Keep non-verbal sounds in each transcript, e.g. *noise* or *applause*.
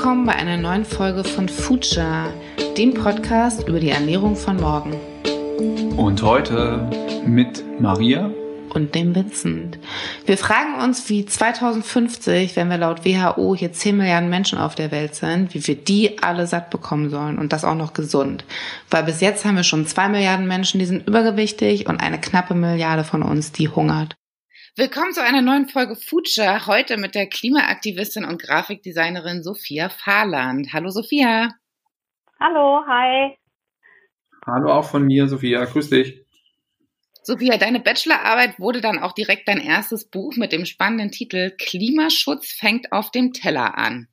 willkommen bei einer neuen Folge von Future, dem Podcast über die Ernährung von morgen. Und heute mit Maria und dem Vincent. Wir fragen uns, wie 2050, wenn wir laut WHO hier 10 Milliarden Menschen auf der Welt sind, wie wir die alle satt bekommen sollen und das auch noch gesund. Weil bis jetzt haben wir schon 2 Milliarden Menschen, die sind übergewichtig und eine knappe Milliarde von uns, die hungert. Willkommen zu einer neuen Folge Future, heute mit der Klimaaktivistin und Grafikdesignerin Sophia Fahrland. Hallo Sophia. Hallo, hi. Hallo auch von mir, Sophia. Grüß dich. Sophia, deine Bachelorarbeit wurde dann auch direkt dein erstes Buch mit dem spannenden Titel Klimaschutz fängt auf dem Teller an.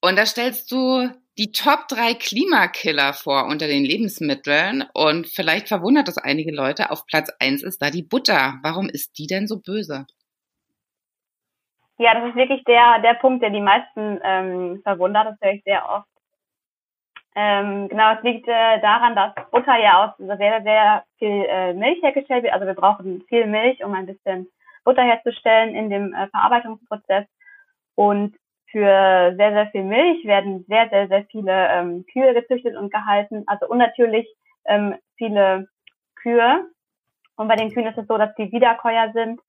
Und da stellst du die Top 3 Klimakiller vor unter den Lebensmitteln und vielleicht verwundert das einige Leute. Auf Platz 1 ist da die Butter. Warum ist die denn so böse? Ja, das ist wirklich der, der Punkt, der die meisten ähm, verwundert. Das höre ich sehr oft. Ähm, genau, es liegt äh, daran, dass Butter ja aus sehr, sehr viel äh, Milch hergestellt wird. Also wir brauchen viel Milch, um ein bisschen Butter herzustellen in dem äh, Verarbeitungsprozess. Und für sehr, sehr viel Milch werden sehr, sehr, sehr viele ähm, Kühe gezüchtet und gehalten. Also unnatürlich ähm, viele Kühe. Und bei den Kühen ist es so, dass die Wiederkäuer sind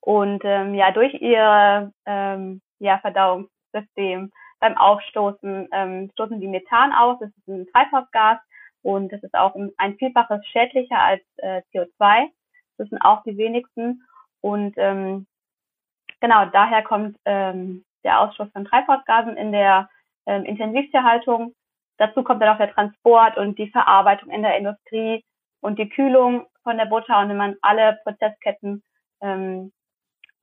und ähm, ja durch ihr ähm, ja, Verdauungssystem beim Aufstoßen ähm, stoßen die Methan aus. Das ist ein Treibhausgas und das ist auch ein Vielfaches schädlicher als äh, CO2. Das sind auch die wenigsten. Und ähm, genau daher kommt ähm, der Ausstoß von Treibhausgasen in der ähm, Intensivtierhaltung. Dazu kommt dann auch der Transport und die Verarbeitung in der Industrie und die Kühlung von der Butter. Und wenn man alle Prozessketten ähm,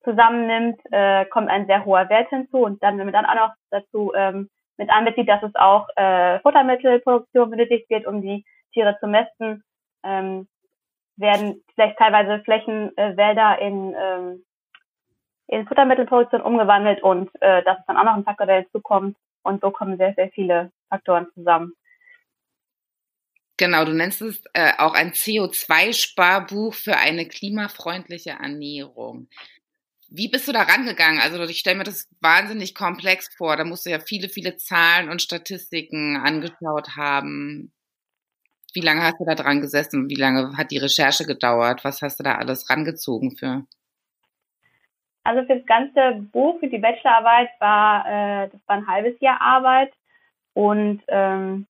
zusammennimmt, äh, kommt ein sehr hoher Wert hinzu. Und dann, wenn man dann auch noch dazu ähm, mit anbezieht, dass es auch äh, Futtermittelproduktion benötigt wird, um die Tiere zu mästen, ähm, werden vielleicht teilweise Flächenwälder äh, in, ähm, in Futtermittelproduktion umgewandelt und äh, das ist dann auch noch ein Faktor, der hinzukommt. Und so kommen sehr, sehr viele Faktoren zusammen. Genau, du nennst es äh, auch ein CO2-Sparbuch für eine klimafreundliche Ernährung. Wie bist du da rangegangen? Also ich stelle mir das wahnsinnig komplex vor. Da musst du ja viele, viele Zahlen und Statistiken angeschaut haben. Wie lange hast du da dran gesessen? Wie lange hat die Recherche gedauert? Was hast du da alles rangezogen für? Also für das ganze Buch, für die Bachelorarbeit war äh, das war ein halbes Jahr Arbeit und ähm,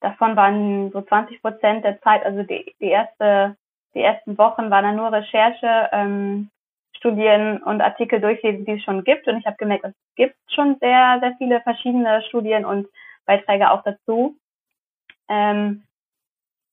davon waren so 20 Prozent der Zeit, also die, die erste, die ersten Wochen waren dann nur Recherche. Ähm, Studien und Artikel durchlesen, die es schon gibt. Und ich habe gemerkt, es gibt schon sehr, sehr viele verschiedene Studien und Beiträge auch dazu. Ähm,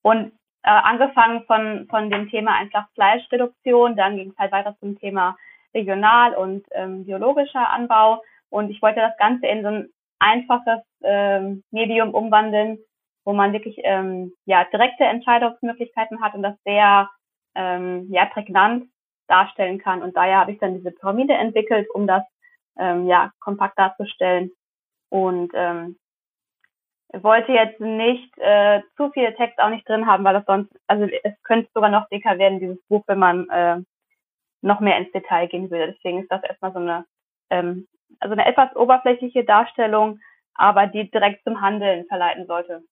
und äh, angefangen von, von dem Thema einfach Fleischreduktion, dann ging es halt weiter zum Thema regional und ähm, biologischer Anbau. Und ich wollte das Ganze in so ein einfaches ähm, Medium umwandeln, wo man wirklich ähm, ja direkte Entscheidungsmöglichkeiten hat und das sehr ähm, ja prägnant darstellen kann. Und daher habe ich dann diese Pyramide entwickelt, um das ähm, ja kompakt darzustellen. Und ähm, wollte jetzt nicht äh, zu viele Text auch nicht drin haben, weil das sonst, also es könnte sogar noch dicker werden, dieses Buch, wenn man äh, noch mehr ins Detail gehen würde. Deswegen ist das erstmal so eine, ähm, also eine etwas oberflächliche Darstellung, aber die direkt zum Handeln verleiten sollte.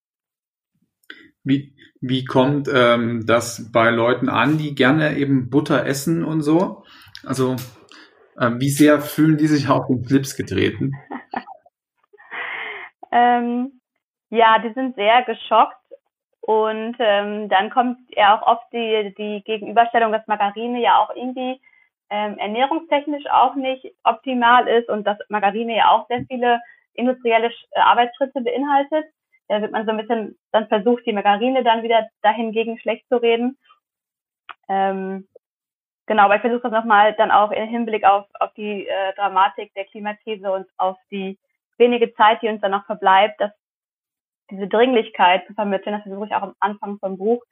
Wie, wie kommt ähm, das bei Leuten an, die gerne eben Butter essen und so? Also äh, wie sehr fühlen die sich auf den Flips getreten? *laughs* ähm, ja, die sind sehr geschockt und ähm, dann kommt ja auch oft die, die Gegenüberstellung, dass Margarine ja auch irgendwie ähm, ernährungstechnisch auch nicht optimal ist und dass Margarine ja auch sehr viele industrielle äh, Arbeitsschritte beinhaltet da wird man so ein bisschen dann versucht, die Margarine dann wieder dahingegen schlecht zu reden. Ähm, genau, aber ich versuche das nochmal dann auch im Hinblick auf, auf die äh, Dramatik der Klimakrise und auf die wenige Zeit, die uns dann noch verbleibt, dass diese Dringlichkeit zu vermitteln, das versuche ich auch am Anfang vom Buch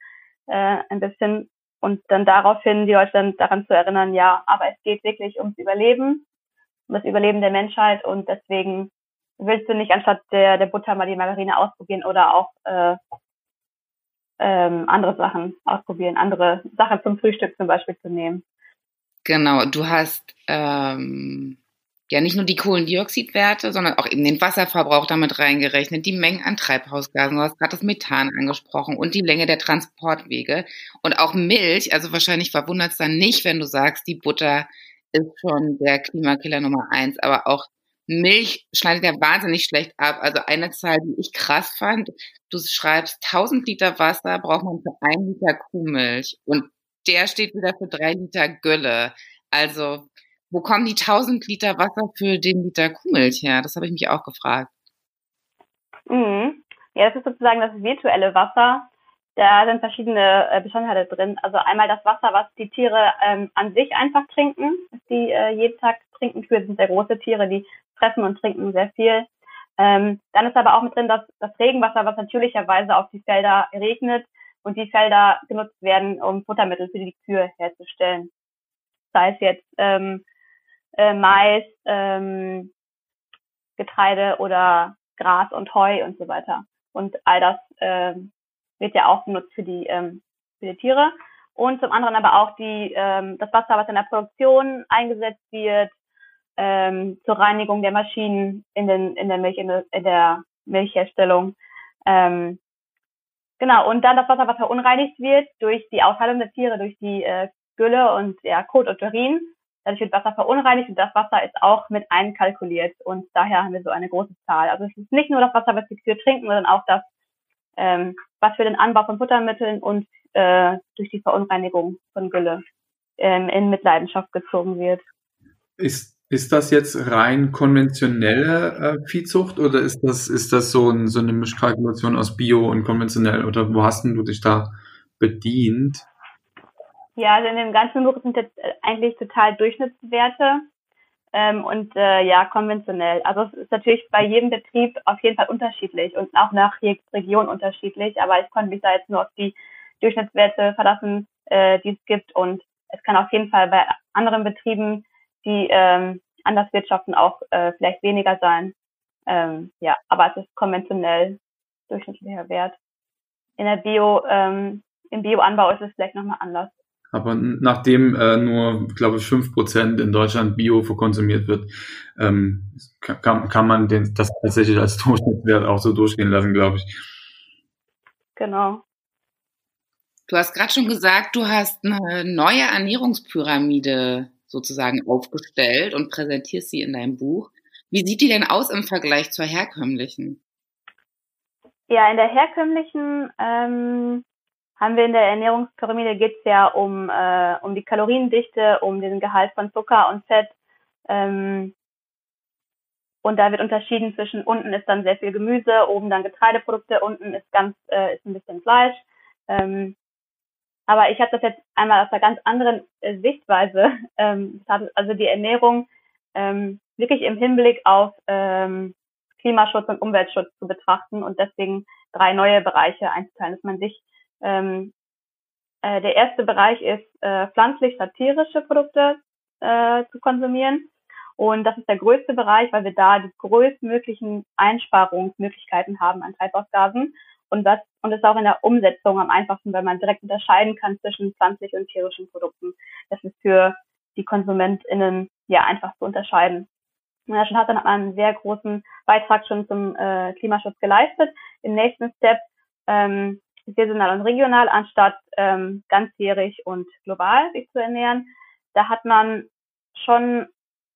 äh, ein bisschen und dann daraufhin die Leute daran zu erinnern, ja, aber es geht wirklich ums Überleben, um das Überleben der Menschheit und deswegen willst du nicht anstatt der, der Butter mal die Margarine ausprobieren oder auch äh, ähm, andere Sachen ausprobieren, andere Sachen zum Frühstück zum Beispiel zu nehmen. Genau, du hast ähm, ja nicht nur die Kohlendioxidwerte, sondern auch eben den Wasserverbrauch damit reingerechnet, die Mengen an Treibhausgasen, du hast gerade das Methan angesprochen und die Länge der Transportwege und auch Milch, also wahrscheinlich verwundert es dann nicht, wenn du sagst, die Butter ist schon der Klimakiller Nummer eins, aber auch Milch schneidet ja wahnsinnig schlecht ab. Also eine Zahl, die ich krass fand, du schreibst 1000 Liter Wasser braucht man für ein Liter Kuhmilch und der steht wieder für drei Liter Gülle. Also wo kommen die 1000 Liter Wasser für den Liter Kuhmilch her? Das habe ich mich auch gefragt. Mhm. Ja, das ist sozusagen das virtuelle Wasser. Da sind verschiedene äh, Bestandteile drin. Also einmal das Wasser, was die Tiere ähm, an sich einfach trinken, was die äh, jeden Tag trinken. Kühe sind sehr große Tiere, die fressen und trinken sehr viel. Ähm, dann ist aber auch mit drin dass das Regenwasser, was natürlicherweise auf die Felder regnet und die Felder genutzt werden, um Futtermittel für die Kühe herzustellen. Sei es jetzt ähm, äh, Mais, ähm, Getreide oder Gras und Heu und so weiter. Und all das ähm, wird ja auch benutzt für die, ähm, für die Tiere. Und zum anderen aber auch die, ähm, das Wasser, was in der Produktion eingesetzt wird, ähm, zur Reinigung der Maschinen in, den, in der Milch, in, der Milchherstellung. Ähm, genau, und dann das Wasser, was verunreinigt wird durch die Ausheilung der Tiere, durch die äh, Gülle und ja, Kot und Urin. Dadurch wird Wasser verunreinigt und das Wasser ist auch mit einkalkuliert und daher haben wir so eine große Zahl. Also es ist nicht nur das Wasser, was die Kühe trinken, sondern auch das, ähm, was für den Anbau von Futtermitteln und äh, durch die Verunreinigung von Gülle ähm, in Mitleidenschaft gezogen wird. Ist ist das jetzt rein konventionelle äh, Viehzucht oder ist das, ist das so, ein, so eine Mischkalkulation aus Bio und konventionell oder wo hast du dich da bedient? Ja, also in dem ganzen Buch sind jetzt äh, eigentlich total Durchschnittswerte ähm, und äh, ja, konventionell. Also es ist natürlich bei jedem Betrieb auf jeden Fall unterschiedlich und auch nach Region unterschiedlich, aber ich konnte mich da jetzt nur auf die Durchschnittswerte verlassen, äh, die es gibt und es kann auf jeden Fall bei anderen Betrieben die ähm, anders wirtschaften, auch äh, vielleicht weniger sein. Ähm, ja, aber es ist konventionell durchschnittlicher Wert. In der Bio, ähm, im Bioanbau ist es vielleicht nochmal anders. Aber nachdem äh, nur, glaube ich, fünf Prozent in Deutschland Bio verkonsumiert wird, ähm, kann, kann man den, das tatsächlich als *laughs* Durchschnittswert auch so durchgehen lassen, glaube ich. Genau. Du hast gerade schon gesagt, du hast eine neue Ernährungspyramide sozusagen aufgestellt und präsentierst sie in deinem Buch. Wie sieht die denn aus im Vergleich zur herkömmlichen? Ja, in der herkömmlichen ähm, haben wir in der Ernährungspyramide geht es ja um, äh, um die Kaloriendichte, um den Gehalt von Zucker und Fett. Ähm, und da wird unterschieden zwischen unten ist dann sehr viel Gemüse, oben dann Getreideprodukte, unten ist ganz äh, ist ein bisschen Fleisch. Ähm, aber ich habe das jetzt einmal aus einer ganz anderen äh, Sichtweise, *laughs* ähm, also die Ernährung ähm, wirklich im Hinblick auf ähm, Klimaschutz und Umweltschutz zu betrachten und deswegen drei neue Bereiche einzuteilen, dass man sich ähm, äh, der erste Bereich ist äh, pflanzlich-satirische Produkte äh, zu konsumieren. Und das ist der größte Bereich, weil wir da die größtmöglichen Einsparungsmöglichkeiten haben an Treibhausgasen und das und ist auch in der Umsetzung am einfachsten, weil man direkt unterscheiden kann zwischen pflanzlich und tierischen Produkten. Das ist für die KonsumentInnen ja einfach zu unterscheiden. Ja, schon hat dann einen sehr großen Beitrag schon zum äh, Klimaschutz geleistet. Im nächsten Step ähm, saisonal und regional, anstatt ähm, ganzjährig und global sich zu ernähren. Da hat man schon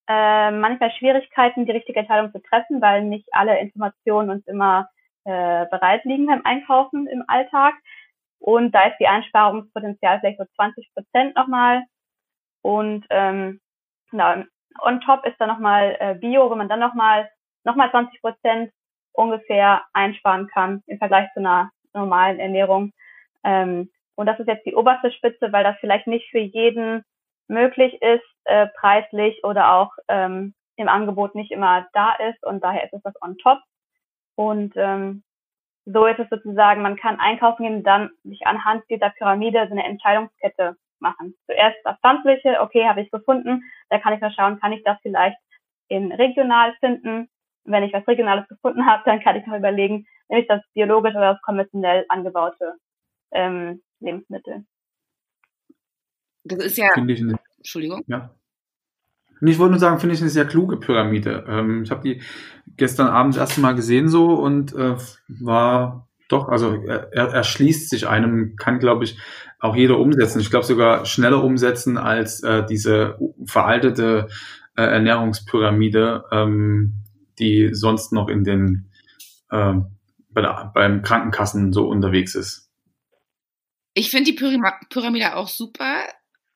äh, manchmal Schwierigkeiten, die richtige Entscheidung zu treffen, weil nicht alle Informationen uns immer äh, bereit liegen beim Einkaufen im Alltag. Und da ist die Einsparungspotenzial vielleicht so 20 Prozent nochmal. Und ähm, genau, on top ist dann nochmal äh, Bio, wo man dann nochmal nochmal 20 Prozent ungefähr einsparen kann im Vergleich zu einer normalen Ernährung. Ähm, und das ist jetzt die oberste Spitze, weil das vielleicht nicht für jeden möglich ist, äh, preislich oder auch ähm, im Angebot nicht immer da ist. Und daher ist es das on top. Und ähm, so ist es sozusagen, man kann einkaufen gehen und dann sich anhand dieser Pyramide so eine Entscheidungskette machen. Zuerst das Pflanzliche, okay, habe ich gefunden, da kann ich mal schauen, kann ich das vielleicht in regional finden. Wenn ich was Regionales gefunden habe, dann kann ich noch überlegen, nehme ich das biologisch oder das konventionell angebaute ähm, Lebensmittel. Das ist ja. Finde ich eine, Entschuldigung. Ja. Und ich wollte nur sagen, finde ich eine sehr kluge Pyramide. Ähm, ich habe die gestern Abend das erste Mal gesehen so und äh, war doch, also er, er schließt sich einem, kann, glaube ich, auch jeder umsetzen. Ich glaube sogar schneller umsetzen als äh, diese veraltete äh, Ernährungspyramide, ähm, die sonst noch in den äh, bei der, beim Krankenkassen so unterwegs ist. Ich finde die Pyramide auch super.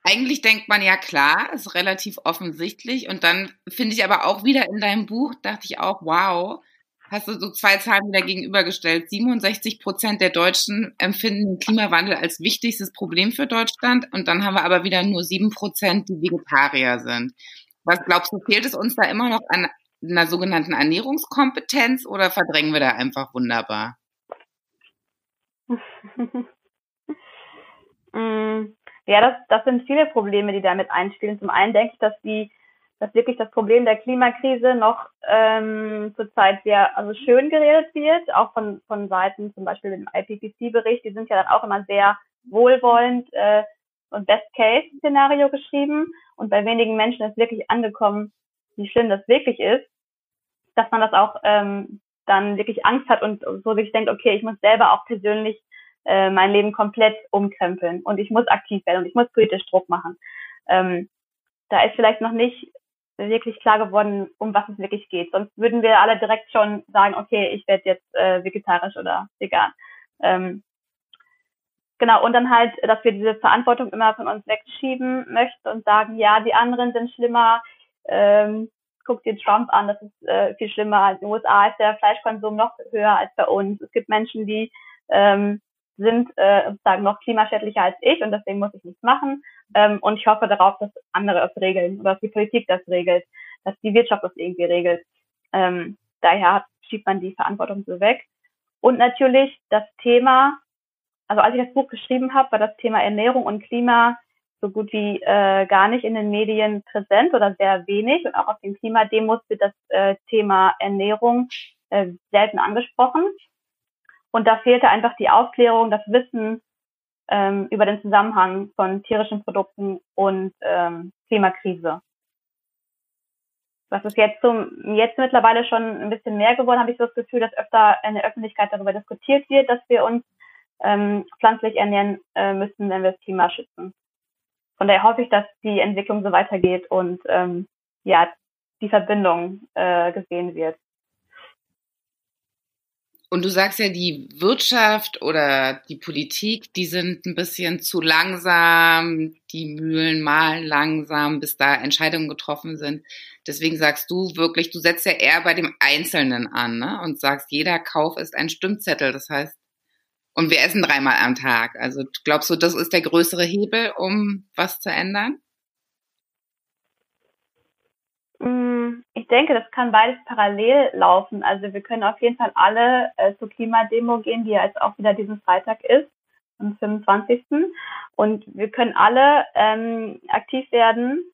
Eigentlich denkt man ja klar, ist relativ offensichtlich. Und dann finde ich aber auch wieder in deinem Buch, dachte ich auch, wow, hast du so zwei Zahlen wieder gegenübergestellt. 67 Prozent der Deutschen empfinden den Klimawandel als wichtigstes Problem für Deutschland. Und dann haben wir aber wieder nur sieben Prozent, die Vegetarier sind. Was glaubst du, fehlt es uns da immer noch an einer sogenannten Ernährungskompetenz oder verdrängen wir da einfach wunderbar? *laughs* Mm, ja, das, das sind viele Probleme, die damit einspielen. Zum einen denke ich, dass die dass wirklich das Problem der Klimakrise noch ähm, zurzeit sehr also schön geredet wird, auch von, von Seiten zum Beispiel im IPCC-Bericht, die sind ja dann auch immer sehr wohlwollend äh, und Best-Case-Szenario geschrieben und bei wenigen Menschen ist wirklich angekommen, wie schlimm das wirklich ist, dass man das auch ähm, dann wirklich Angst hat und so sich denkt, okay, ich muss selber auch persönlich äh, mein Leben komplett umkrempeln und ich muss aktiv werden und ich muss politisch Druck machen. Ähm, da ist vielleicht noch nicht wirklich klar geworden, um was es wirklich geht. Sonst würden wir alle direkt schon sagen, okay, ich werde jetzt äh, vegetarisch oder vegan. Ähm, genau, und dann halt, dass wir diese Verantwortung immer von uns wegschieben möchten und sagen, ja, die anderen sind schlimmer, ähm, guck dir Trump an, das ist äh, viel schlimmer. In den USA ist der Fleischkonsum noch höher als bei uns. Es gibt Menschen, die ähm, sind äh, sozusagen noch klimaschädlicher als ich und deswegen muss ich nichts machen. Ähm, und ich hoffe darauf, dass andere es regeln oder dass die Politik das regelt, dass die Wirtschaft das irgendwie regelt. Ähm, daher schiebt man die Verantwortung so weg. Und natürlich das Thema, also als ich das Buch geschrieben habe, war das Thema Ernährung und Klima so gut wie äh, gar nicht in den Medien präsent oder sehr wenig. Und auch auf den Klimademos wird das äh, Thema Ernährung äh, selten angesprochen. Und da fehlte einfach die Aufklärung, das Wissen ähm, über den Zusammenhang von tierischen Produkten und ähm, Klimakrise. Was ist jetzt zum, jetzt mittlerweile schon ein bisschen mehr geworden, habe ich so das Gefühl, dass öfter in der Öffentlichkeit darüber diskutiert wird, dass wir uns ähm, pflanzlich ernähren äh, müssen, wenn wir das Klima schützen. Von daher hoffe ich, dass die Entwicklung so weitergeht und ähm, ja, die Verbindung äh, gesehen wird. Und du sagst ja, die Wirtschaft oder die Politik, die sind ein bisschen zu langsam, die Mühlen malen langsam, bis da Entscheidungen getroffen sind. Deswegen sagst du wirklich, du setzt ja eher bei dem Einzelnen an ne? und sagst, jeder Kauf ist ein Stimmzettel. Das heißt, und wir essen dreimal am Tag. Also glaubst du, das ist der größere Hebel, um was zu ändern? Mm, ich denke, das kann beides parallel laufen. Also wir können auf jeden Fall alle äh, zur Klimademo gehen, die jetzt auch wieder diesen Freitag ist, am 25. Und wir können alle ähm, aktiv werden.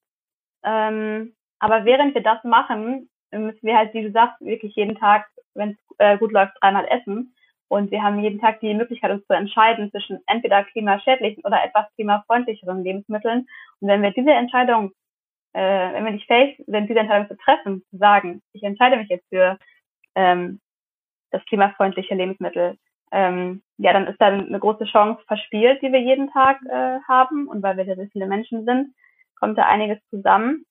Ähm, aber während wir das machen, müssen wir halt, wie du sagst, wirklich jeden Tag, wenn es äh, gut läuft, dreimal essen. Und wir haben jeden Tag die Möglichkeit, uns zu entscheiden zwischen entweder klimaschädlichen oder etwas klimafreundlicheren Lebensmitteln. Und wenn wir diese Entscheidung äh, wenn wir nicht fähig sind, diese Entscheidung zu treffen, zu sagen, ich entscheide mich jetzt für ähm, das klimafreundliche Lebensmittel, ähm, ja, dann ist da eine große Chance verspielt, die wir jeden Tag äh, haben. Und weil wir sehr viele Menschen sind, kommt da einiges zusammen.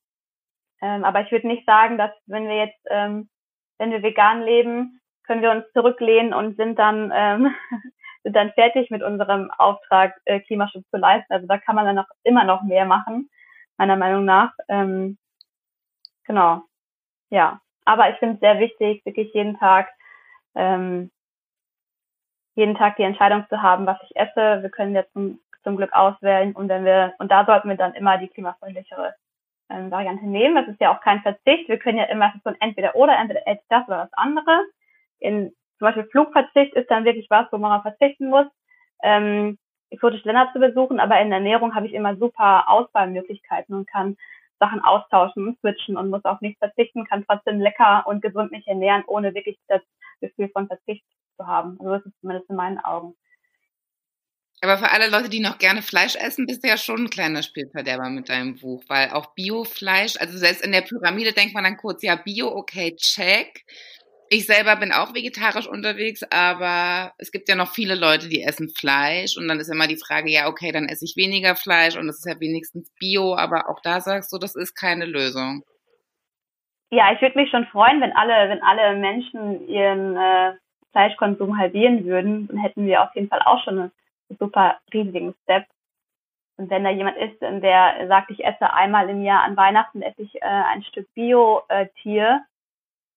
Ähm, aber ich würde nicht sagen, dass wenn wir jetzt, ähm, wenn wir vegan leben, können wir uns zurücklehnen und sind dann ähm, *laughs* sind dann fertig mit unserem Auftrag, äh, Klimaschutz zu leisten. Also da kann man dann noch immer noch mehr machen meiner Meinung nach. Ähm, genau, ja. Aber ich finde es sehr wichtig, wirklich jeden Tag, ähm, jeden Tag die Entscheidung zu haben, was ich esse. Wir können jetzt zum, zum Glück auswählen und wenn wir, und da sollten wir dann immer die klimafreundlichere ähm, Variante nehmen. Es ist ja auch kein Verzicht. Wir können ja immer ein entweder oder, entweder das oder das andere. In zum Beispiel Flugverzicht ist dann wirklich was, wo man verzichten muss. Ähm, exotische Länder zu besuchen, aber in der Ernährung habe ich immer super Auswahlmöglichkeiten und kann Sachen austauschen und switchen und muss auf nichts verzichten, kann trotzdem lecker und gesund mich ernähren, ohne wirklich das Gefühl von Verzicht zu haben. Also das ist zumindest in meinen Augen. Aber für alle Leute, die noch gerne Fleisch essen, bist du ja schon ein kleiner Spielverderber mit deinem Buch, weil auch Biofleisch, also selbst in der Pyramide denkt man dann kurz, ja, Bio, okay, check. Ich selber bin auch vegetarisch unterwegs, aber es gibt ja noch viele Leute, die essen Fleisch und dann ist immer die Frage, ja, okay, dann esse ich weniger Fleisch und es ist ja wenigstens Bio, aber auch da sagst du, das ist keine Lösung. Ja, ich würde mich schon freuen, wenn alle, wenn alle Menschen ihren äh, Fleischkonsum halbieren würden, dann hätten wir auf jeden Fall auch schon eine super riesigen Step. Und wenn da jemand ist, der sagt, ich esse einmal im Jahr an Weihnachten, esse ich äh, ein Stück Bio-Tier,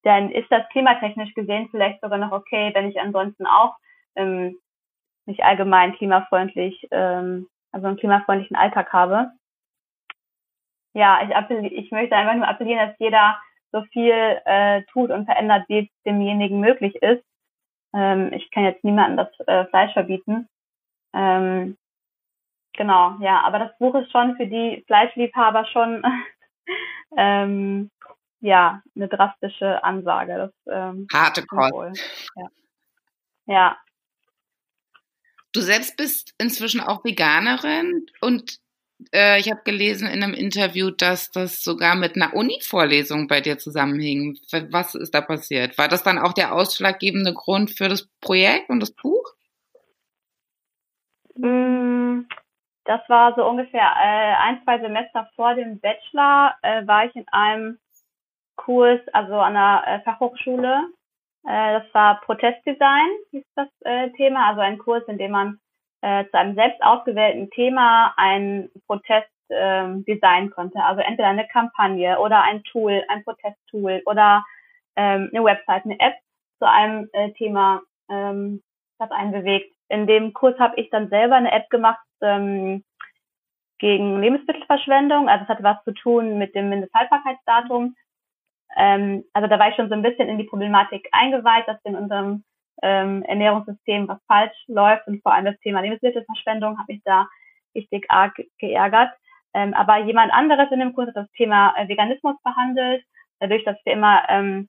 dann ist das klimatechnisch gesehen vielleicht sogar noch okay, wenn ich ansonsten auch ähm, nicht allgemein klimafreundlich, ähm, also einen klimafreundlichen Alltag habe. Ja, ich, ich möchte einfach nur appellieren, dass jeder so viel äh, tut und verändert, wie es demjenigen möglich ist. Ähm, ich kann jetzt niemandem das äh, Fleisch verbieten. Ähm, genau, ja, aber das Buch ist schon für die Fleischliebhaber schon *laughs* ähm, ja eine drastische Ansage. Das, ähm, Harte Kost. Ja. ja. Du selbst bist inzwischen auch Veganerin und äh, ich habe gelesen in einem Interview, dass das sogar mit einer Uni-Vorlesung bei dir zusammenhing. Was ist da passiert? War das dann auch der ausschlaggebende Grund für das Projekt und das Buch? Mm, das war so ungefähr äh, ein, zwei Semester vor dem Bachelor, äh, war ich in einem Kurs, also an der äh, Fachhochschule. Äh, das war Protestdesign, hieß das äh, Thema, also ein Kurs, in dem man zu einem selbst ausgewählten Thema einen Protest ähm, designen konnte. Also entweder eine Kampagne oder ein Tool, ein Protesttool oder ähm, eine Website, eine App zu einem Thema, ähm, das einen bewegt. In dem Kurs habe ich dann selber eine App gemacht gegen Lebensmittelverschwendung. Also es hatte was zu tun mit dem Mindesthaltbarkeitsdatum. Ähm, also da war ich schon so ein bisschen in die Problematik eingeweiht, dass in unserem ähm, Ernährungssystem was falsch läuft und vor allem das Thema Lebensmittelverschwendung hat mich da richtig arg geärgert. Ähm, aber jemand anderes in dem Kurs hat das Thema äh, Veganismus behandelt, dadurch, dass wir immer ähm,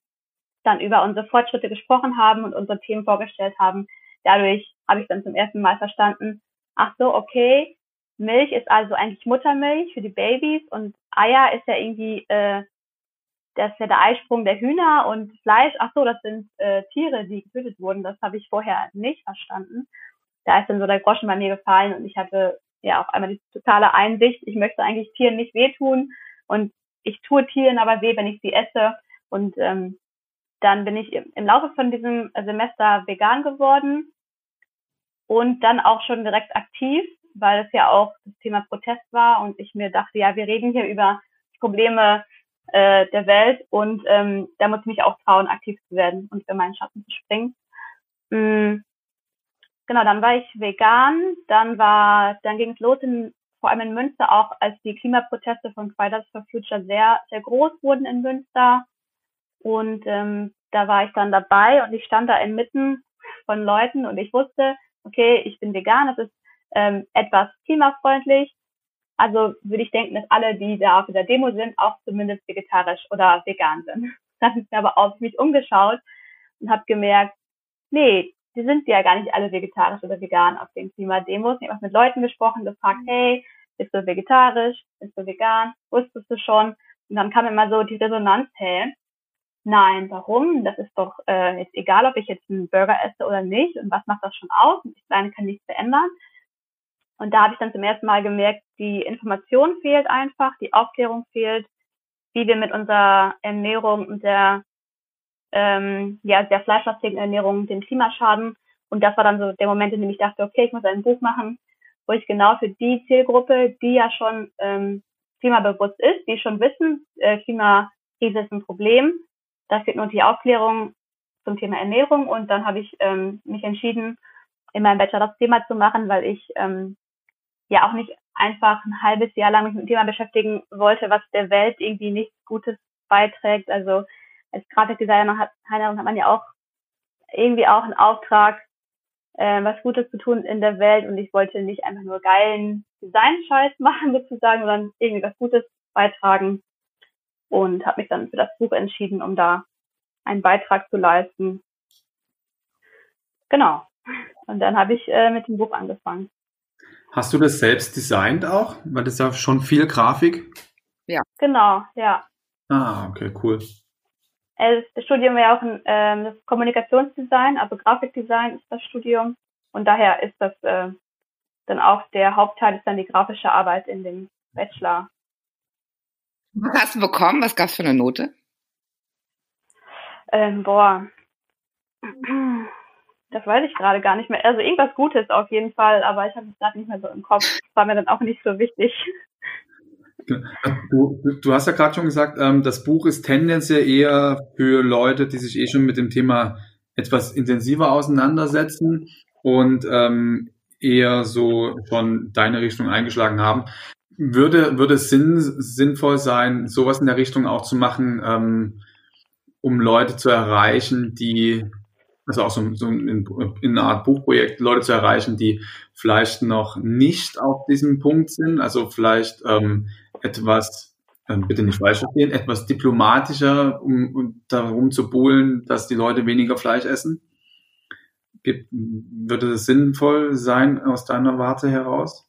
dann über unsere Fortschritte gesprochen haben und unsere Themen vorgestellt haben. Dadurch habe ich dann zum ersten Mal verstanden, ach so, okay, Milch ist also eigentlich Muttermilch für die Babys und Eier ist ja irgendwie äh, das ist ja der Eisprung der Hühner und Fleisch, ach so, das sind äh, Tiere, die getötet wurden. Das habe ich vorher nicht verstanden. Da ist dann so der Groschen bei mir gefallen und ich hatte ja auch einmal die totale Einsicht. Ich möchte eigentlich Tieren nicht wehtun und ich tue Tieren aber weh, wenn ich sie esse. Und ähm, dann bin ich im Laufe von diesem Semester vegan geworden und dann auch schon direkt aktiv, weil es ja auch das Thema Protest war und ich mir dachte, ja, wir reden hier über Probleme äh, der Welt und ähm, da muss ich mich auch trauen, aktiv zu werden und für meinen Schatten zu springen. Mhm. Genau, dann war ich vegan, dann war, dann ging es los in, vor allem in Münster auch, als die Klimaproteste von Fridays for Future sehr, sehr groß wurden in Münster. Und ähm, da war ich dann dabei und ich stand da inmitten von Leuten und ich wusste, okay, ich bin vegan, das ist ähm, etwas klimafreundlich, also würde ich denken, dass alle, die da auf dieser Demo sind, auch zumindest vegetarisch oder vegan sind. *laughs* Dann habe ich mir aber auf mich umgeschaut und habe gemerkt, nee, die sind ja gar nicht alle vegetarisch oder vegan auf den Klimademos. Ich habe mit Leuten gesprochen, gefragt, hey, bist du vegetarisch, bist du vegan, wusstest du schon? Und dann kam immer so die Resonanz, hey, nein, warum? Das ist doch äh, jetzt egal, ob ich jetzt einen Burger esse oder nicht und was macht das schon aus? Und ich kann nichts verändern. Und da habe ich dann zum ersten Mal gemerkt, die Information fehlt einfach, die Aufklärung fehlt, wie wir mit unserer Ernährung und der ähm, ja sehr fleischlastigen Ernährung den Klimaschaden. Und das war dann so der Moment, in dem ich dachte, okay, ich muss ein Buch machen, wo ich genau für die Zielgruppe, die ja schon ähm, klimabewusst ist, die schon wissen, äh, Klimakrise ist ein Problem. Da fehlt nur die Aufklärung zum Thema Ernährung. Und dann habe ich ähm, mich entschieden, in meinem Bachelor das Thema zu machen, weil ich ähm, ja auch nicht einfach ein halbes Jahr lang mit dem Thema beschäftigen wollte, was der Welt irgendwie nichts Gutes beiträgt. Also als Grafikdesigner hat, hat man ja auch irgendwie auch einen Auftrag, äh, was Gutes zu tun in der Welt und ich wollte nicht einfach nur geilen Design-Scheiß *laughs* machen sozusagen, sondern irgendwie was Gutes beitragen und habe mich dann für das Buch entschieden, um da einen Beitrag zu leisten. Genau. Und dann habe ich äh, mit dem Buch angefangen. Hast du das selbst designt auch? Weil das ist ja schon viel Grafik. Ja. Genau, ja. Ah, okay, cool. Das Studium wäre auch ein ähm, das Kommunikationsdesign, also Grafikdesign ist das Studium. Und daher ist das äh, dann auch der Hauptteil ist dann die grafische Arbeit in dem Bachelor. Was hast du bekommen? Was gab es für eine Note? Ähm, boah, das weiß ich gerade gar nicht mehr. Also irgendwas Gutes auf jeden Fall, aber ich habe es gerade nicht mehr so im Kopf. Das war mir dann auch nicht so wichtig. Du, du hast ja gerade schon gesagt, ähm, das Buch ist tendenziell eher für Leute, die sich eh schon mit dem Thema etwas intensiver auseinandersetzen und ähm, eher so schon deine Richtung eingeschlagen haben. Würde, würde es sinn, sinnvoll sein, sowas in der Richtung auch zu machen, ähm, um Leute zu erreichen, die, also auch so, so in, in einer Art Buchprojekt, Leute zu erreichen, die vielleicht noch nicht auf diesem Punkt sind, also vielleicht ähm, etwas, äh, bitte nicht falsch verstehen, etwas diplomatischer, um, um darum zu buhlen, dass die Leute weniger Fleisch essen? Gibt, würde es sinnvoll sein aus deiner Warte heraus?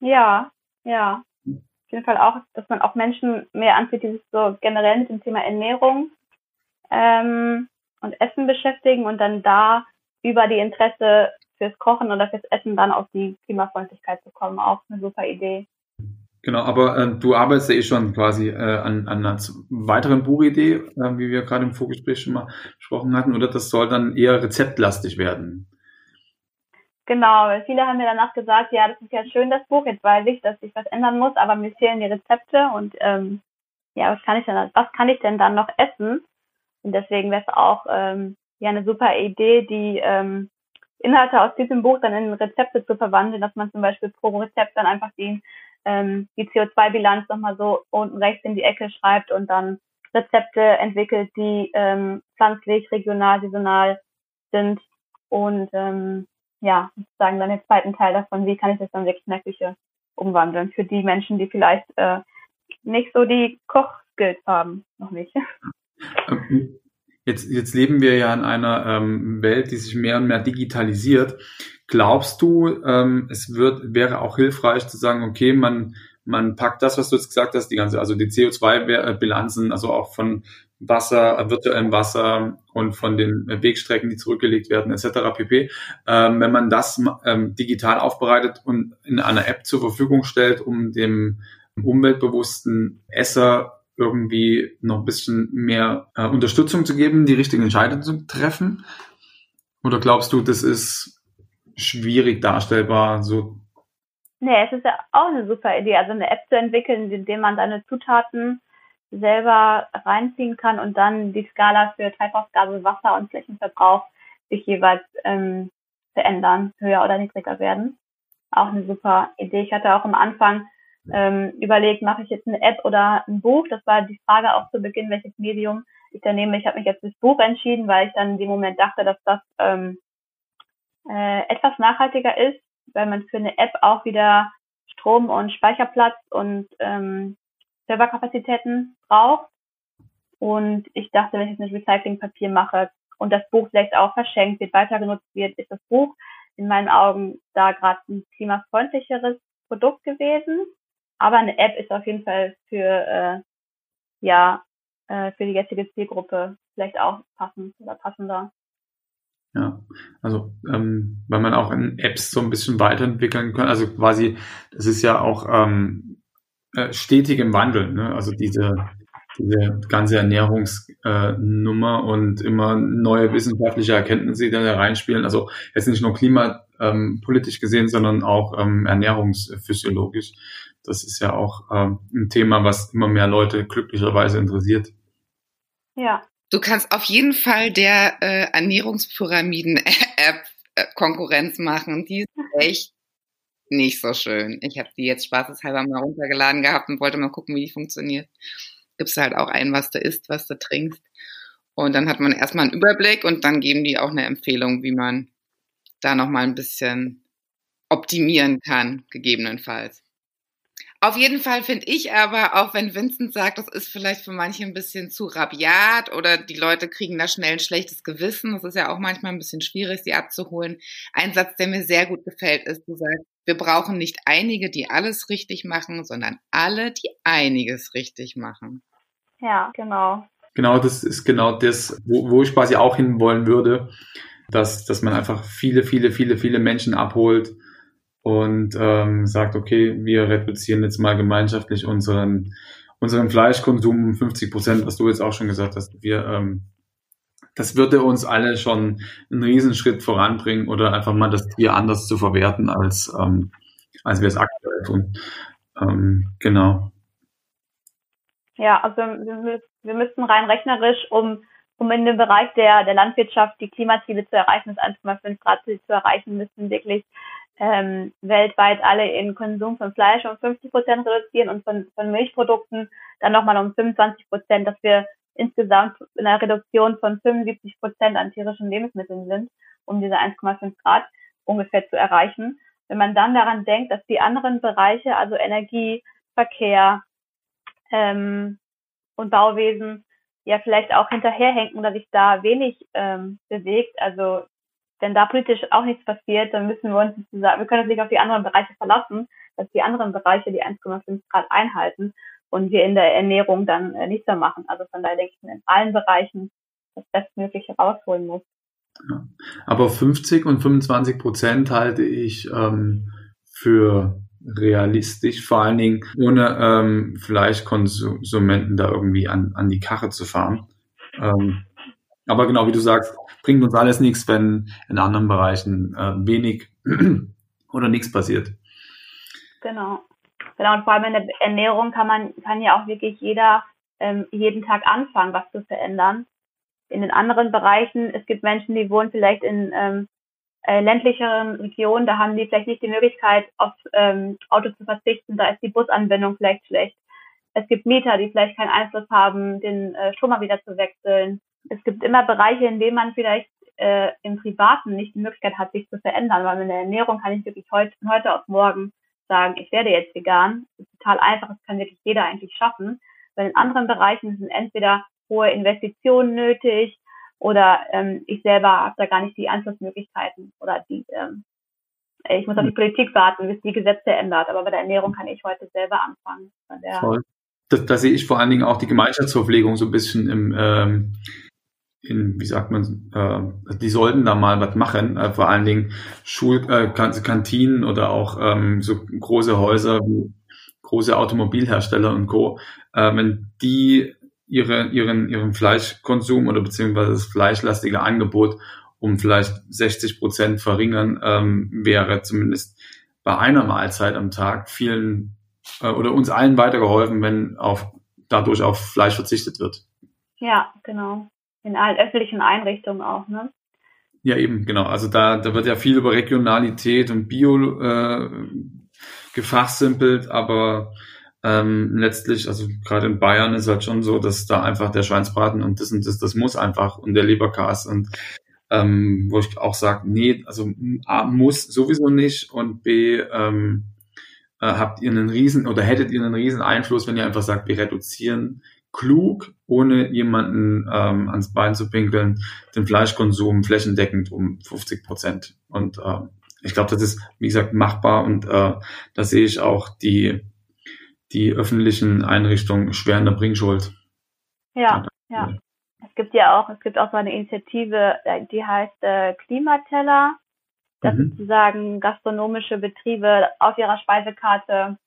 Ja, ja. Auf jeden Fall auch, dass man auch Menschen mehr anzieht, die sich so generell mit dem Thema Ernährung ähm, und Essen beschäftigen und dann da über die Interesse fürs Kochen oder fürs Essen dann auf die Klimafreundlichkeit zu kommen. Auch eine super Idee. Genau, aber äh, du arbeitest ja eh schon quasi äh, an, an einer weiteren Buchidee, äh, wie wir gerade im Vorgespräch schon mal besprochen hatten, oder das soll dann eher rezeptlastig werden? Genau, weil viele haben mir danach gesagt, ja, das ist ja schön, das Buch, jetzt weiß ich, dass sich was ändern muss, aber mir fehlen die Rezepte und ähm, ja, was kann ich denn, was kann ich denn dann noch essen? Und deswegen wäre es auch ähm, ja eine super Idee, die ähm, Inhalte aus diesem Buch dann in Rezepte zu verwandeln, dass man zum Beispiel pro Rezept dann einfach die ähm, die CO2-Bilanz nochmal so unten rechts in die Ecke schreibt und dann Rezepte entwickelt, die ähm, pflanzlich, regional, saisonal sind und ähm, ja, sozusagen dann den zweiten Teil davon, wie kann ich das dann wirklich in Küche umwandeln für die Menschen, die vielleicht äh, nicht so die Kochskills haben, noch nicht. Jetzt, jetzt leben wir ja in einer ähm, Welt, die sich mehr und mehr digitalisiert. Glaubst du, ähm, es wird, wäre auch hilfreich zu sagen, okay, man, man packt das, was du jetzt gesagt hast, die ganze, also die CO2-Bilanzen, also auch von Wasser, virtuellem Wasser und von den Wegstrecken, die zurückgelegt werden, etc. pp. Ähm, wenn man das ähm, digital aufbereitet und in einer App zur Verfügung stellt, um dem umweltbewussten Esser irgendwie noch ein bisschen mehr äh, Unterstützung zu geben, die richtigen Entscheidungen zu treffen? Oder glaubst du, das ist schwierig darstellbar. So. Nee, es ist ja auch eine super Idee, also eine App zu entwickeln, in der man seine Zutaten selber reinziehen kann und dann die Skala für Treibhausgase, Wasser und Flächenverbrauch sich jeweils ähm, verändern, höher oder niedriger werden. Auch eine super Idee. Ich hatte auch am Anfang ähm, überlegt, mache ich jetzt eine App oder ein Buch? Das war die Frage auch zu Beginn, welches Medium ich da nehme. Ich habe mich jetzt fürs Buch entschieden, weil ich dann in dem Moment dachte, dass das ähm, äh, etwas nachhaltiger ist, weil man für eine App auch wieder Strom und Speicherplatz und ähm, Serverkapazitäten braucht. Und ich dachte, wenn ich jetzt ein Recyclingpapier mache und das Buch vielleicht auch verschenkt wird, weiter genutzt wird, ist das Buch in meinen Augen da gerade ein klimafreundlicheres Produkt gewesen. Aber eine App ist auf jeden Fall für äh, ja äh, für die jetzige Zielgruppe vielleicht auch passend oder passender. Ja, also ähm, weil man auch in Apps so ein bisschen weiterentwickeln kann. Also quasi, das ist ja auch ähm, äh, stetig im Wandel. Ne? Also diese diese ganze Ernährungsnummer äh, und immer neue wissenschaftliche Erkenntnisse, die da reinspielen. Also jetzt nicht nur klimapolitisch ähm, gesehen, sondern auch ähm, ernährungsphysiologisch. Das ist ja auch ähm, ein Thema, was immer mehr Leute glücklicherweise interessiert. Ja, Du kannst auf jeden Fall der äh, Ernährungspyramiden-App äh, Konkurrenz machen. Die ist echt nicht so schön. Ich habe die jetzt spaßeshalber mal runtergeladen gehabt und wollte mal gucken, wie die funktioniert. Gibst halt auch ein, was du isst, was du trinkst. Und dann hat man erstmal einen Überblick und dann geben die auch eine Empfehlung, wie man da nochmal ein bisschen optimieren kann, gegebenenfalls. Auf jeden Fall finde ich aber, auch wenn Vincent sagt, das ist vielleicht für manche ein bisschen zu rabiat oder die Leute kriegen da schnell ein schlechtes Gewissen, das ist ja auch manchmal ein bisschen schwierig, sie abzuholen. Ein Satz, der mir sehr gut gefällt, ist, du sagst, Wir brauchen nicht einige, die alles richtig machen, sondern alle, die einiges richtig machen. Ja, genau. Genau, das ist genau das, wo, wo ich quasi auch hinwollen würde, dass, dass man einfach viele, viele, viele, viele Menschen abholt und ähm, sagt, okay, wir reduzieren jetzt mal gemeinschaftlich unseren, unseren Fleischkonsum um 50 Prozent, was du jetzt auch schon gesagt hast. Wir, ähm, das würde uns alle schon einen Riesenschritt voranbringen oder einfach mal das Tier anders zu verwerten, als, ähm, als wir es aktuell tun. Ähm, genau. Ja, also wir, wir müssten rein rechnerisch, um, um in dem Bereich der, der Landwirtschaft die Klimaziele zu erreichen, das 1,5 Grad Ziel zu erreichen, müssen wirklich ähm, weltweit alle in Konsum von Fleisch um 50 Prozent reduzieren und von, von Milchprodukten dann nochmal um 25 Prozent, dass wir insgesamt in einer Reduktion von 75 Prozent an tierischen Lebensmitteln sind, um diese 1,5 Grad ungefähr zu erreichen. Wenn man dann daran denkt, dass die anderen Bereiche, also Energie, Verkehr ähm, und Bauwesen, ja vielleicht auch hinterherhängen oder sich da wenig ähm, bewegt, also wenn da politisch auch nichts passiert, dann müssen wir uns sozusagen, wir können uns nicht auf die anderen Bereiche verlassen, dass die anderen Bereiche die 1,5 Grad einhalten und wir in der Ernährung dann äh, nichts mehr machen. Also von daher denke ich, in allen Bereichen das Bestmögliche rausholen muss. Ja. Aber 50 und 25 Prozent halte ich ähm, für realistisch, vor allen Dingen ohne ähm, Fleischkonsumenten da irgendwie an, an die Karre zu fahren. Ähm, aber genau wie du sagst, bringt uns alles nichts, wenn in anderen Bereichen äh, wenig *clears throat* oder nichts passiert. Genau. Genau, und vor allem in der Ernährung kann man, kann ja auch wirklich jeder ähm, jeden Tag anfangen, was zu verändern. In den anderen Bereichen, es gibt Menschen, die wohnen vielleicht in ähm, äh, ländlicheren Regionen, da haben die vielleicht nicht die Möglichkeit, auf ähm, Auto zu verzichten, da ist die Busanbindung vielleicht schlecht. Es gibt Mieter, die vielleicht keinen Einfluss haben, den äh, Strom wieder zu wechseln es gibt immer Bereiche, in denen man vielleicht äh, im Privaten nicht die Möglichkeit hat, sich zu verändern, weil in der Ernährung kann ich wirklich heute, von heute auf morgen sagen, ich werde jetzt vegan. Das ist total einfach, das kann wirklich jeder eigentlich schaffen. Weil in anderen Bereichen sind entweder hohe Investitionen nötig oder ähm, ich selber habe da gar nicht die Einflussmöglichkeiten oder die, ähm, ich muss auf die hm. Politik warten, bis die Gesetze ändert. Aber bei der Ernährung kann ich heute selber anfangen. Voll. Da, da sehe ich vor allen Dingen auch die Gemeinschaftsverpflegung so ein bisschen im, ähm, in, wie sagt man, äh, die sollten da mal was machen, äh, vor allen Dingen Schul äh, Kantinen oder auch ähm, so große Häuser große Automobilhersteller und Co. Äh, wenn die ihre, ihren, ihren Fleischkonsum oder beziehungsweise das fleischlastige Angebot um vielleicht 60 Prozent verringern, ähm, wäre zumindest bei einer Mahlzeit am Tag vielen äh, oder uns allen weitergeholfen, wenn auf, dadurch auf Fleisch verzichtet wird. Ja, genau in allen öffentlichen Einrichtungen auch, ne? Ja, eben, genau. Also da, da wird ja viel über Regionalität und Bio äh, gefachsimpelt, aber ähm, letztlich, also gerade in Bayern ist halt schon so, dass da einfach der Schweinsbraten und das und das, das muss einfach und der Leberkas und ähm, wo ich auch sage, nee, also A muss sowieso nicht und B ähm, äh, habt ihr einen riesen oder hättet ihr einen riesen Einfluss, wenn ihr einfach sagt, wir reduzieren klug, ohne jemanden ähm, ans Bein zu pinkeln, den Fleischkonsum flächendeckend um 50 Prozent. Und äh, ich glaube, das ist, wie gesagt, machbar und äh, da sehe ich auch die, die öffentlichen Einrichtungen schwer in der Bringschuld. Ja, ja. Es gibt ja auch, es gibt auch so eine Initiative, äh, die heißt äh, Klimateller, dass mhm. sozusagen gastronomische Betriebe auf ihrer Speisekarte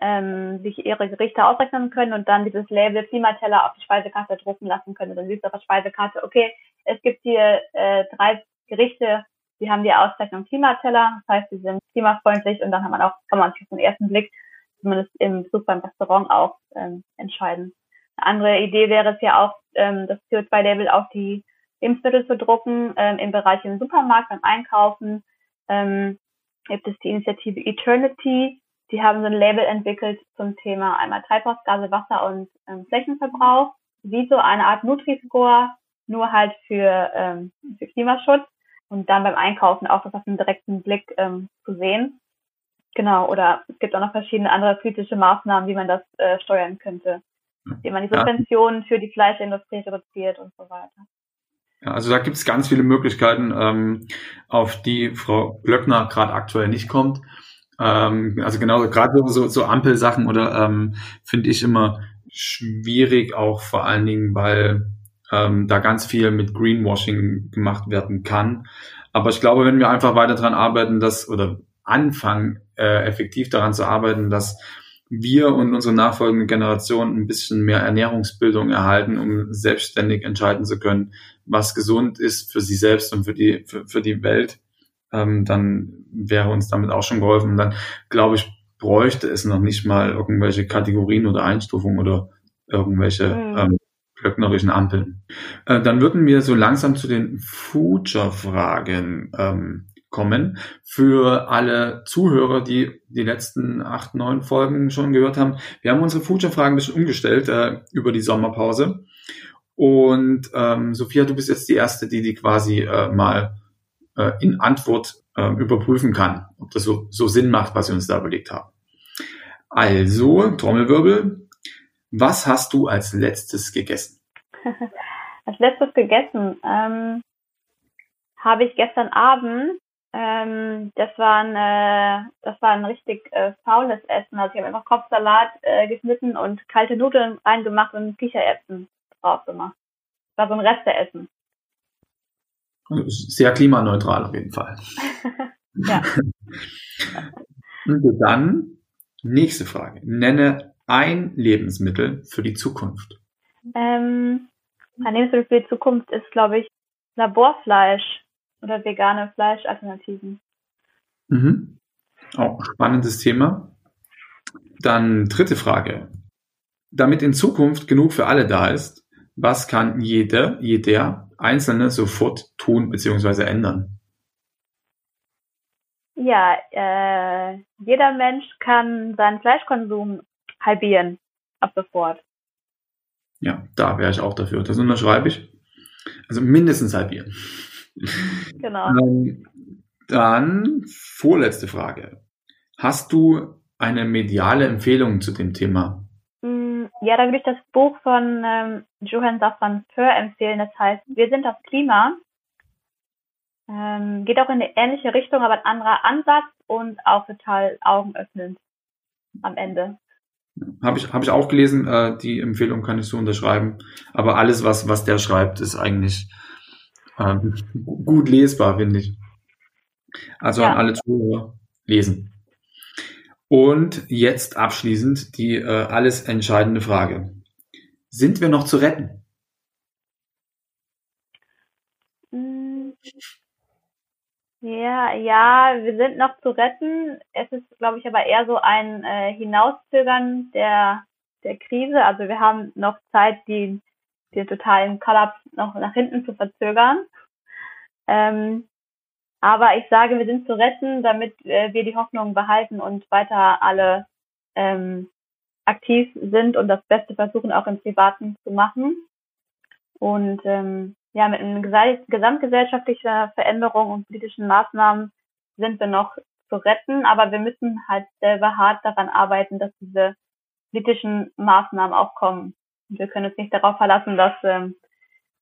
ähm, sich ihre Gerichte ausrechnen können und dann dieses Label Klimateller auf die Speisekarte drucken lassen können. Und dann siehst du auf der Speisekarte, okay, es gibt hier äh, drei Gerichte, die haben die Auszeichnung Klimateller, das heißt, sie sind klimafreundlich und dann hat man auch, kann man sich auf den ersten Blick, zumindest im Besuch beim Restaurant auch ähm, entscheiden. Eine andere Idee wäre es ja auch, ähm, das CO2-Label auf die Lebensmittel zu drucken, ähm, im Bereich im Supermarkt, beim Einkaufen. Ähm, gibt es die Initiative Eternity, die haben so ein Label entwickelt zum Thema einmal Treibhausgase, Wasser und ähm, Flächenverbrauch, wie so eine Art Nutri-Score, nur halt für, ähm, für Klimaschutz und dann beim Einkaufen auch das auf einen direkten Blick ähm, zu sehen. Genau, oder es gibt auch noch verschiedene andere politische Maßnahmen, wie man das äh, steuern könnte, wie man die Subventionen für die Fleischindustrie reduziert und so weiter. Ja, also da gibt es ganz viele Möglichkeiten, ähm, auf die Frau Glöckner gerade aktuell nicht kommt. Ähm, also genau, gerade so, so Ampelsachen oder ähm, finde ich immer schwierig, auch vor allen Dingen, weil ähm, da ganz viel mit Greenwashing gemacht werden kann. Aber ich glaube, wenn wir einfach weiter daran arbeiten, dass oder anfangen, äh, effektiv daran zu arbeiten, dass wir und unsere nachfolgende Generation ein bisschen mehr Ernährungsbildung erhalten, um selbstständig entscheiden zu können, was gesund ist für sie selbst und für die, für, für die Welt, ähm, dann wäre uns damit auch schon geholfen. Und dann, glaube ich, bräuchte es noch nicht mal irgendwelche Kategorien oder Einstufungen oder irgendwelche mhm. ähm, glöcknerischen Ampeln. Äh, dann würden wir so langsam zu den Future-Fragen ähm, kommen. Für alle Zuhörer, die die letzten acht, neun Folgen schon gehört haben. Wir haben unsere Future-Fragen ein bisschen umgestellt äh, über die Sommerpause. Und ähm, Sophia, du bist jetzt die Erste, die die quasi äh, mal äh, in Antwort äh, überprüfen kann, ob das so, so Sinn macht, was wir uns da überlegt haben. Also, Trommelwirbel, was hast du als letztes gegessen? *laughs* als letztes gegessen ähm, habe ich gestern Abend. Ähm, das war ein, äh, das war ein richtig äh, faules Essen. Also ich habe einfach Kopfsalat äh, geschnitten und kalte Nudeln reingemacht und Kicheressen drauf gemacht. Das war so ein Resteessen. Sehr klimaneutral auf jeden Fall. *laughs* ja. *laughs* Und dann nächste Frage. Nenne ein Lebensmittel für die Zukunft. Ähm, ein Lebensmittel für die Zukunft ist, glaube ich, Laborfleisch oder vegane Fleischalternativen. Mhm. Auch spannendes Thema. Dann dritte Frage. Damit in Zukunft genug für alle da ist, was kann jeder, jeder Einzelne sofort tun bzw. ändern? Ja, äh, jeder Mensch kann seinen Fleischkonsum halbieren ab sofort. Ja, da wäre ich auch dafür. Das unterschreibe ich. Also mindestens halbieren. Genau. *laughs* Ähm, dann vorletzte Frage. Hast du eine mediale Empfehlung zu dem Thema? Ja, da würde ich das Buch von ähm, Johann Safran Föhr empfehlen. Das heißt, wir sind das Klima. Ähm, geht auch in eine ähnliche Richtung, aber ein anderer Ansatz und auch total augenöffnend am Ende. Habe ich, hab ich auch gelesen, äh, die Empfehlung kann ich so unterschreiben. Aber alles, was, was der schreibt, ist eigentlich ähm, gut lesbar, finde ich. Also ja. an alle Zuhörer lesen. Und jetzt abschließend die äh, alles entscheidende Frage. Sind wir noch zu retten? Hm. Ja, ja, wir sind noch zu retten. Es ist, glaube ich, aber eher so ein äh, Hinauszögern der, der Krise. Also wir haben noch Zeit, die, den totalen Kollaps noch nach hinten zu verzögern. Ähm, aber ich sage, wir sind zu retten, damit äh, wir die Hoffnung behalten und weiter alle ähm, aktiv sind und das Beste versuchen, auch im Privaten zu machen. Und ähm, ja, mit einer gesamtgesellschaftlicher Veränderung und politischen Maßnahmen sind wir noch zu retten, aber wir müssen halt selber hart daran arbeiten, dass diese politischen Maßnahmen auch kommen. Und wir können uns nicht darauf verlassen, dass ähm,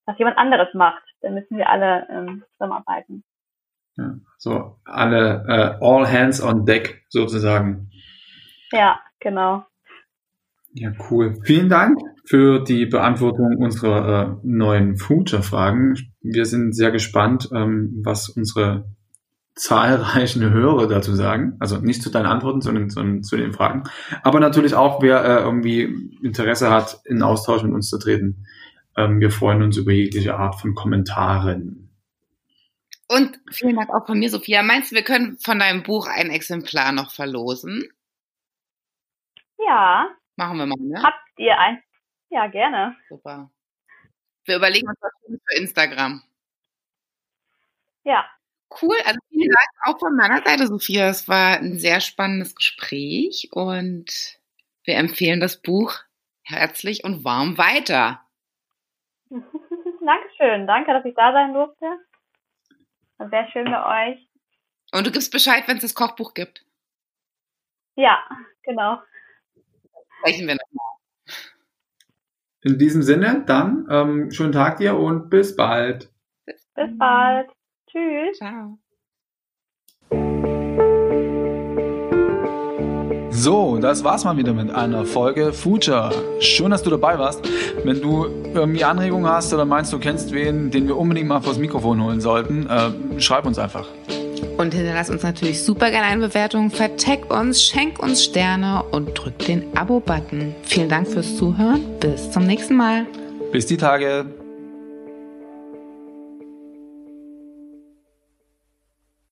was jemand anderes macht. Dann müssen wir alle ähm, zusammenarbeiten. Ja, so alle äh, all hands on deck sozusagen. Ja, genau. Ja, cool. Vielen Dank für die Beantwortung unserer äh, neuen Future-Fragen. Wir sind sehr gespannt, ähm, was unsere zahlreichen Hörer dazu sagen. Also nicht zu deinen Antworten, sondern, sondern zu den Fragen. Aber natürlich auch, wer äh, irgendwie Interesse hat, in Austausch mit uns zu treten. Ähm, wir freuen uns über jegliche Art von Kommentaren. Und vielen Dank auch von mir, Sophia. Meinst du, wir können von deinem Buch ein Exemplar noch verlosen? Ja. Machen wir mal, ne? Habt ihr ein? Ja, gerne. Super. Wir überlegen uns was für Instagram. Ja. Cool, also vielen Dank auch von meiner Seite, Sophia. Es war ein sehr spannendes Gespräch und wir empfehlen das Buch herzlich und warm weiter. *laughs* Dankeschön, danke, dass ich da sein durfte. War sehr schön bei euch. Und du gibst Bescheid, wenn es das Kochbuch gibt. Ja, genau. Sprechen wir nochmal. In diesem Sinne, dann ähm, schönen Tag dir und bis bald. Bis bald. Tschüss. Ciao. So, das war's mal wieder mit einer Folge Future. Schön, dass du dabei warst. Wenn du irgendwie Anregungen hast oder meinst, du kennst wen, den wir unbedingt mal vors Mikrofon holen sollten, äh, schreib uns einfach. Und hinterlass uns natürlich super gerne eine Bewertung, vertag uns, schenk uns Sterne und drück den Abo-Button. Vielen Dank fürs Zuhören. Bis zum nächsten Mal. Bis die Tage.